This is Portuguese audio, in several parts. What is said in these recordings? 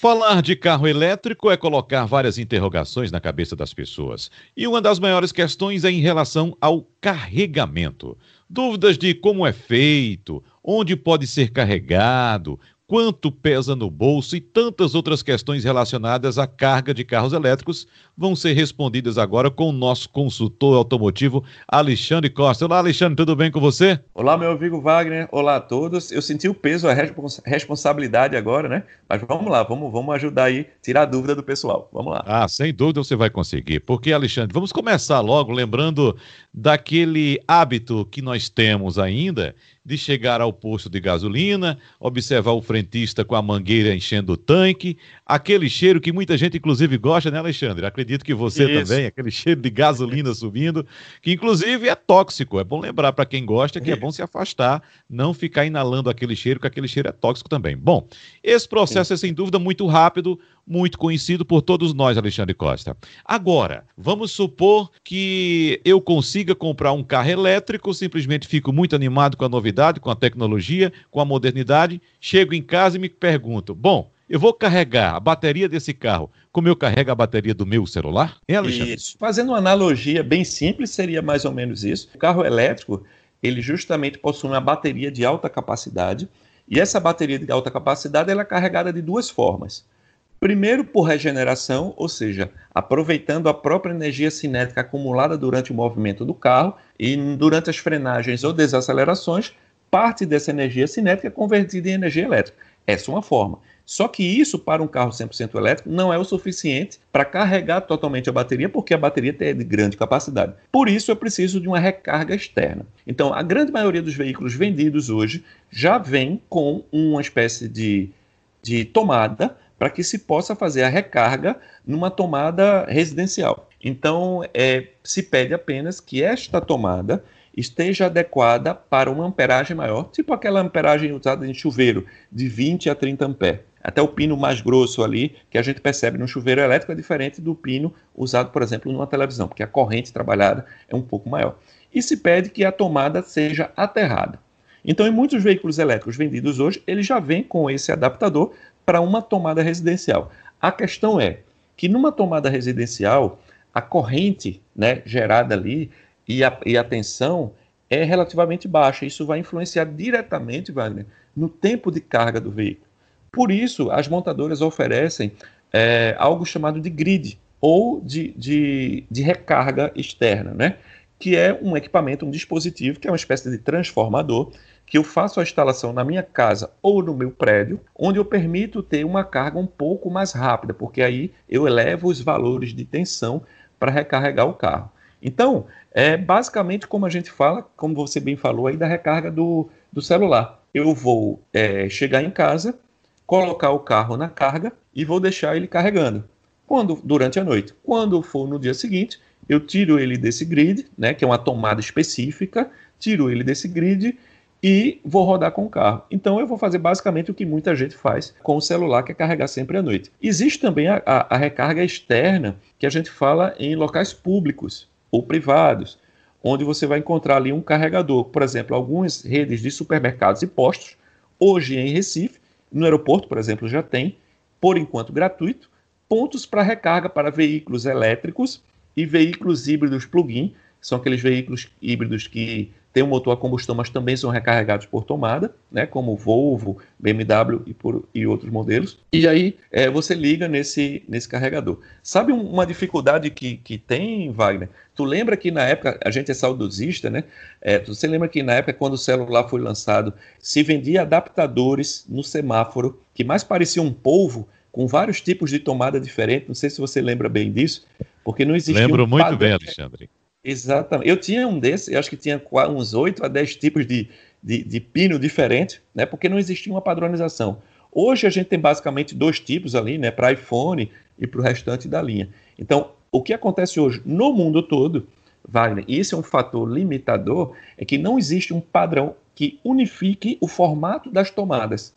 Falar de carro elétrico é colocar várias interrogações na cabeça das pessoas. E uma das maiores questões é em relação ao carregamento. Dúvidas de como é feito, onde pode ser carregado, quanto pesa no bolso e tantas outras questões relacionadas à carga de carros elétricos vão ser respondidas agora com o nosso consultor automotivo Alexandre Costa. Olá, Alexandre, tudo bem com você? Olá, meu amigo Wagner. Olá a todos. Eu senti o peso, a respons responsabilidade agora, né? Mas vamos lá, vamos, vamos ajudar aí, tirar a dúvida do pessoal. Vamos lá. Ah, sem dúvida você vai conseguir. Porque, Alexandre, vamos começar logo lembrando daquele hábito que nós temos ainda de chegar ao posto de gasolina, observar o frentista com a mangueira enchendo o tanque, aquele cheiro que muita gente inclusive gosta, né, Alexandre? Acredito que você Isso. também, aquele cheiro de gasolina subindo, que inclusive é tóxico. É bom lembrar para quem gosta que é bom se afastar, não ficar inalando aquele cheiro, que aquele cheiro é tóxico também. Bom, esse processo Sim. é sem dúvida muito rápido, muito conhecido por todos nós, Alexandre Costa. Agora, vamos supor que eu consiga comprar um carro elétrico, simplesmente fico muito animado com a novidade, com a tecnologia, com a modernidade, chego em casa e me pergunto: bom, eu vou carregar a bateria desse carro como eu carrego a bateria do meu celular? É, Alexandre? Isso. Fazendo uma analogia bem simples, seria mais ou menos isso. O carro elétrico, ele justamente possui uma bateria de alta capacidade, e essa bateria de alta capacidade ela é carregada de duas formas. Primeiro, por regeneração, ou seja, aproveitando a própria energia cinética acumulada durante o movimento do carro e durante as frenagens ou desacelerações, parte dessa energia cinética é convertida em energia elétrica. Essa é uma forma. Só que isso, para um carro 100% elétrico, não é o suficiente para carregar totalmente a bateria, porque a bateria tem de grande capacidade. Por isso, eu preciso de uma recarga externa. Então, a grande maioria dos veículos vendidos hoje já vem com uma espécie de, de tomada para que se possa fazer a recarga numa tomada residencial. Então, é, se pede apenas que esta tomada esteja adequada para uma amperagem maior, tipo aquela amperagem usada em chuveiro, de 20 a 30 amperes. Até o pino mais grosso ali, que a gente percebe no chuveiro elétrico, é diferente do pino usado, por exemplo, numa televisão, porque a corrente trabalhada é um pouco maior. E se pede que a tomada seja aterrada. Então, em muitos veículos elétricos vendidos hoje, ele já vem com esse adaptador para uma tomada residencial. A questão é que numa tomada residencial, a corrente né, gerada ali e a, e a tensão é relativamente baixa. Isso vai influenciar diretamente, Wagner, no tempo de carga do veículo. Por isso, as montadoras oferecem é, algo chamado de grid ou de, de, de recarga externa, né? que é um equipamento, um dispositivo, que é uma espécie de transformador, que eu faço a instalação na minha casa ou no meu prédio, onde eu permito ter uma carga um pouco mais rápida, porque aí eu elevo os valores de tensão para recarregar o carro. Então, é basicamente como a gente fala, como você bem falou aí, da recarga do, do celular. Eu vou é, chegar em casa, colocar o carro na carga e vou deixar ele carregando. Quando durante a noite. Quando for no dia seguinte, eu tiro ele desse grid, né, que é uma tomada específica, tiro ele desse grid e vou rodar com o carro. Então eu vou fazer basicamente o que muita gente faz com o celular, que é carregar sempre à noite. Existe também a, a, a recarga externa, que a gente fala em locais públicos ou privados, onde você vai encontrar ali um carregador. Por exemplo, algumas redes de supermercados e postos, hoje em Recife, no aeroporto, por exemplo, já tem, por enquanto gratuito, pontos para recarga para veículos elétricos e veículos híbridos plug-in, são aqueles veículos híbridos que tem um motor a combustão, mas também são recarregados por tomada, né, como Volvo, BMW e, por, e outros modelos. E aí é, você liga nesse, nesse carregador. Sabe uma dificuldade que, que tem, Wagner? Tu lembra que na época, a gente é saudosista, né? É, você lembra que na época, quando o celular foi lançado, se vendia adaptadores no semáforo que mais pareciam um polvo, com vários tipos de tomada diferente. Não sei se você lembra bem disso, porque não existia. Lembro um muito bem, Alexandre. Exatamente. Eu tinha um desses, eu acho que tinha uns 8 a 10 tipos de, de, de pino diferentes, né? Porque não existia uma padronização. Hoje a gente tem basicamente dois tipos ali, né? Para iPhone e para o restante da linha. Então, o que acontece hoje no mundo todo, Wagner, e esse é um fator limitador, é que não existe um padrão que unifique o formato das tomadas.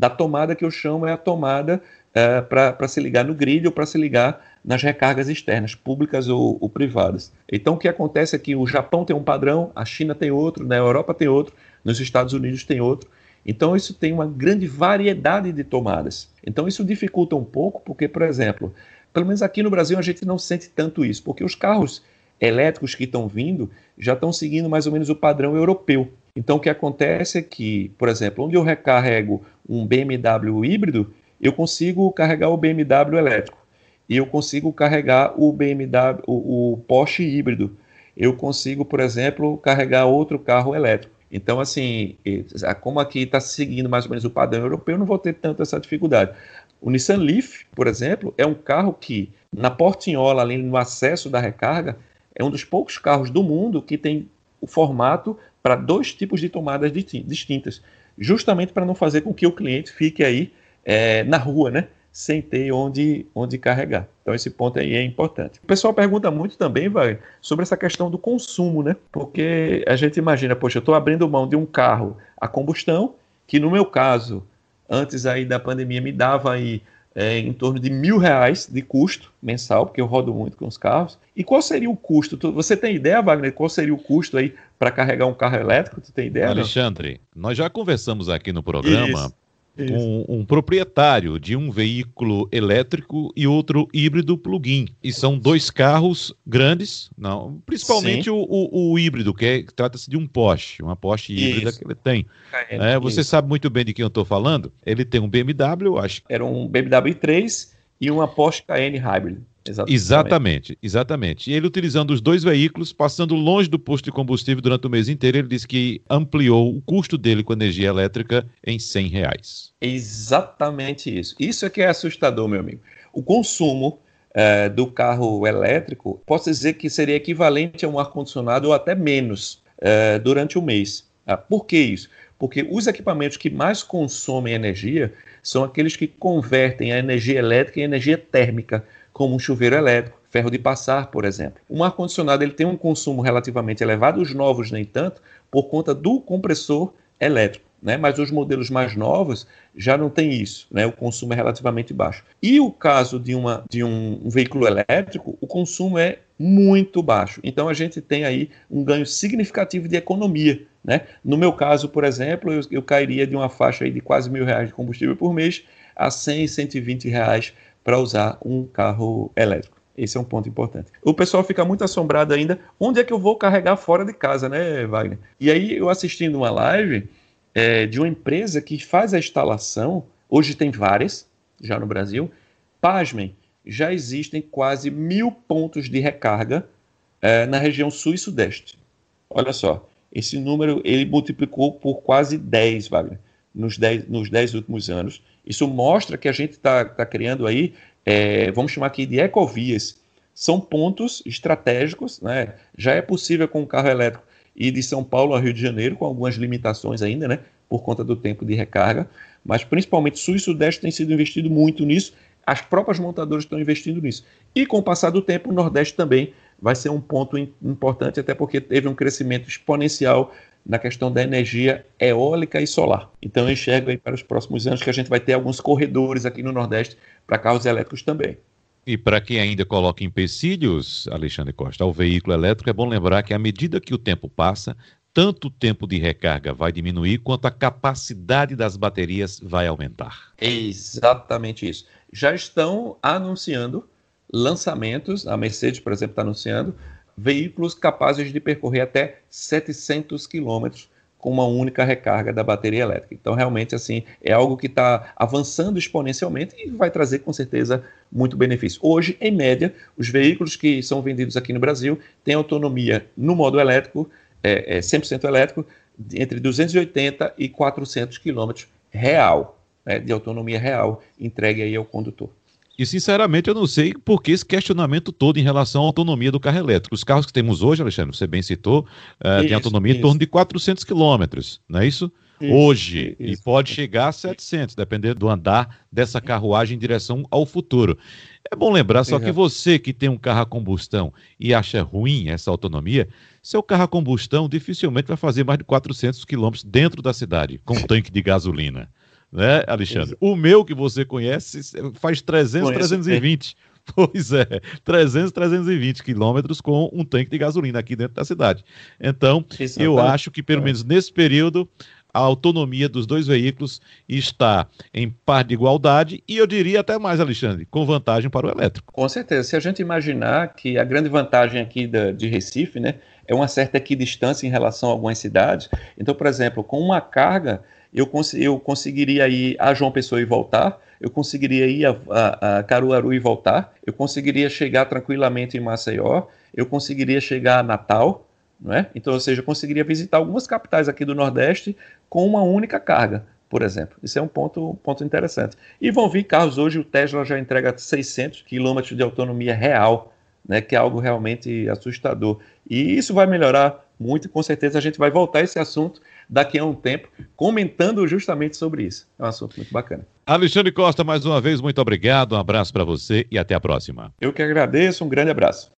Da tomada que eu chamo é a tomada uh, para se ligar no grid ou para se ligar nas recargas externas, públicas ou, ou, privadas. Então, o que acontece é que o Japão tem um padrão, a China tem outro, na Europa tem outro, nos Estados Unidos tem outro. Então, isso tem uma grande variedade de tomadas. Então, isso dificulta um pouco, porque, por exemplo, pelo menos aqui no Brasil a gente não sente tanto isso, porque os carros elétricos que estão vindo já estão seguindo mais ou menos o padrão europeu. Então, o que acontece é que, por exemplo, onde eu recarrego um BMW híbrido, eu consigo carregar o BMW elétrico. E eu consigo carregar o BMW, o, o Porsche híbrido. Eu consigo, por exemplo, carregar outro carro elétrico. Então, assim, como aqui está seguindo mais ou menos o padrão europeu, eu não vou ter tanto essa dificuldade. O Nissan Leaf, por exemplo, é um carro que, na portinhola, ali no acesso da recarga, é um dos poucos carros do mundo que tem o formato para dois tipos de tomadas distintas, justamente para não fazer com que o cliente fique aí é, na rua, né? Sem ter onde, onde carregar. Então, esse ponto aí é importante. O pessoal pergunta muito também, vai, sobre essa questão do consumo, né? Porque a gente imagina, poxa, eu estou abrindo mão de um carro a combustão, que no meu caso, antes aí da pandemia, me dava aí é, em torno de mil reais de custo mensal, porque eu rodo muito com os carros. E qual seria o custo? Tu, você tem ideia, Wagner, qual seria o custo aí para carregar um carro elétrico? Tu tem ideia? Alexandre, não? nós já conversamos aqui no programa Isso um, um, proprietário de um veículo elétrico e outro híbrido plug-in. E são dois carros grandes, não, principalmente o, o, o, híbrido, que é, trata-se de um Porsche, uma Porsche híbrida que ele tem. É, você sabe muito bem de quem eu estou falando? Ele tem um BMW, acho. Era um BMW 3 e uma Porsche Cayenne Hybrid. Exatamente. exatamente, exatamente. E ele utilizando os dois veículos, passando longe do posto de combustível durante o mês inteiro, ele disse que ampliou o custo dele com energia elétrica em 100 reais. Exatamente isso. Isso é que é assustador, meu amigo. O consumo é, do carro elétrico, posso dizer que seria equivalente a um ar-condicionado ou até menos é, durante o mês. Ah, por que isso? Porque os equipamentos que mais consomem energia são aqueles que convertem a energia elétrica em energia térmica como um chuveiro elétrico, ferro de passar, por exemplo. Um ar-condicionado ele tem um consumo relativamente elevado, os novos nem tanto, por conta do compressor elétrico. Né? Mas os modelos mais novos já não tem isso, né? o consumo é relativamente baixo. E o caso de, uma, de um, um veículo elétrico, o consumo é muito baixo. Então a gente tem aí um ganho significativo de economia. Né? No meu caso, por exemplo, eu, eu cairia de uma faixa aí de quase mil reais de combustível por mês a 100, 120 reais para usar um carro elétrico. Esse é um ponto importante. O pessoal fica muito assombrado ainda. Onde é que eu vou carregar fora de casa, né, Wagner? E aí, eu assistindo uma live é, de uma empresa que faz a instalação, hoje tem várias, já no Brasil. Pasmem, já existem quase mil pontos de recarga é, na região sul e sudeste. Olha só, esse número ele multiplicou por quase 10, Wagner, nos 10, nos 10 últimos anos. Isso mostra que a gente está tá criando aí, é, vamos chamar aqui de ecovias. São pontos estratégicos, né? Já é possível com o carro elétrico ir de São Paulo a Rio de Janeiro, com algumas limitações ainda, né? Por conta do tempo de recarga. Mas principalmente Sul e Sudeste tem sido investido muito nisso. As próprias montadoras estão investindo nisso. E com o passar do tempo, o Nordeste também vai ser um ponto importante, até porque teve um crescimento exponencial na questão da energia eólica e solar. Então eu enxergo aí para os próximos anos que a gente vai ter alguns corredores aqui no Nordeste para carros elétricos também. E para quem ainda coloca empecilhos, Alexandre Costa, ao veículo elétrico, é bom lembrar que à medida que o tempo passa, tanto o tempo de recarga vai diminuir, quanto a capacidade das baterias vai aumentar. exatamente isso. Já estão anunciando lançamentos, a Mercedes, por exemplo, está anunciando veículos capazes de percorrer até 700 quilômetros com uma única recarga da bateria elétrica. Então, realmente, assim, é algo que está avançando exponencialmente e vai trazer, com certeza, muito benefício. Hoje, em média, os veículos que são vendidos aqui no Brasil têm autonomia no modo elétrico, é, é 100% elétrico, entre 280 e 400 quilômetros real, né, de autonomia real entregue aí ao condutor. E, sinceramente, eu não sei por que esse questionamento todo em relação à autonomia do carro elétrico. Os carros que temos hoje, Alexandre, você bem citou, uh, têm autonomia isso. em torno de 400 quilômetros, não é isso? isso hoje. Isso. E pode chegar a 700, dependendo do andar dessa carruagem em direção ao futuro. É bom lembrar só que você que tem um carro a combustão e acha ruim essa autonomia, seu carro a combustão dificilmente vai fazer mais de 400 quilômetros dentro da cidade, com um tanque de gasolina né, Alexandre? O meu que você conhece faz 300, Conheço 320. Bem. Pois é, 300, 320 quilômetros com um tanque de gasolina aqui dentro da cidade. Então, Exatamente. eu acho que pelo é. menos nesse período a autonomia dos dois veículos está em par de igualdade e eu diria até mais, Alexandre, com vantagem para o elétrico. Com certeza. Se a gente imaginar que a grande vantagem aqui da, de Recife, né, é uma certa equidistância em relação a algumas cidades. Então, por exemplo, com uma carga, eu, cons eu conseguiria ir a João Pessoa e voltar, eu conseguiria ir a, a, a, Caruaru e voltar, eu conseguiria chegar tranquilamente em Maceió, eu conseguiria chegar a Natal, não é? Então, ou seja, eu conseguiria visitar algumas capitais aqui do Nordeste com uma única carga, por exemplo. Isso é um ponto, um ponto interessante. E vão vir carros hoje, o Tesla já entrega 600 km de autonomia real, né, que é algo realmente assustador. E isso vai melhorar muito, com certeza a gente vai voltar a esse assunto daqui a um tempo, comentando justamente sobre isso. É um assunto muito bacana. Alexandre Costa, mais uma vez, muito obrigado, um abraço para você e até a próxima. Eu que agradeço, um grande abraço.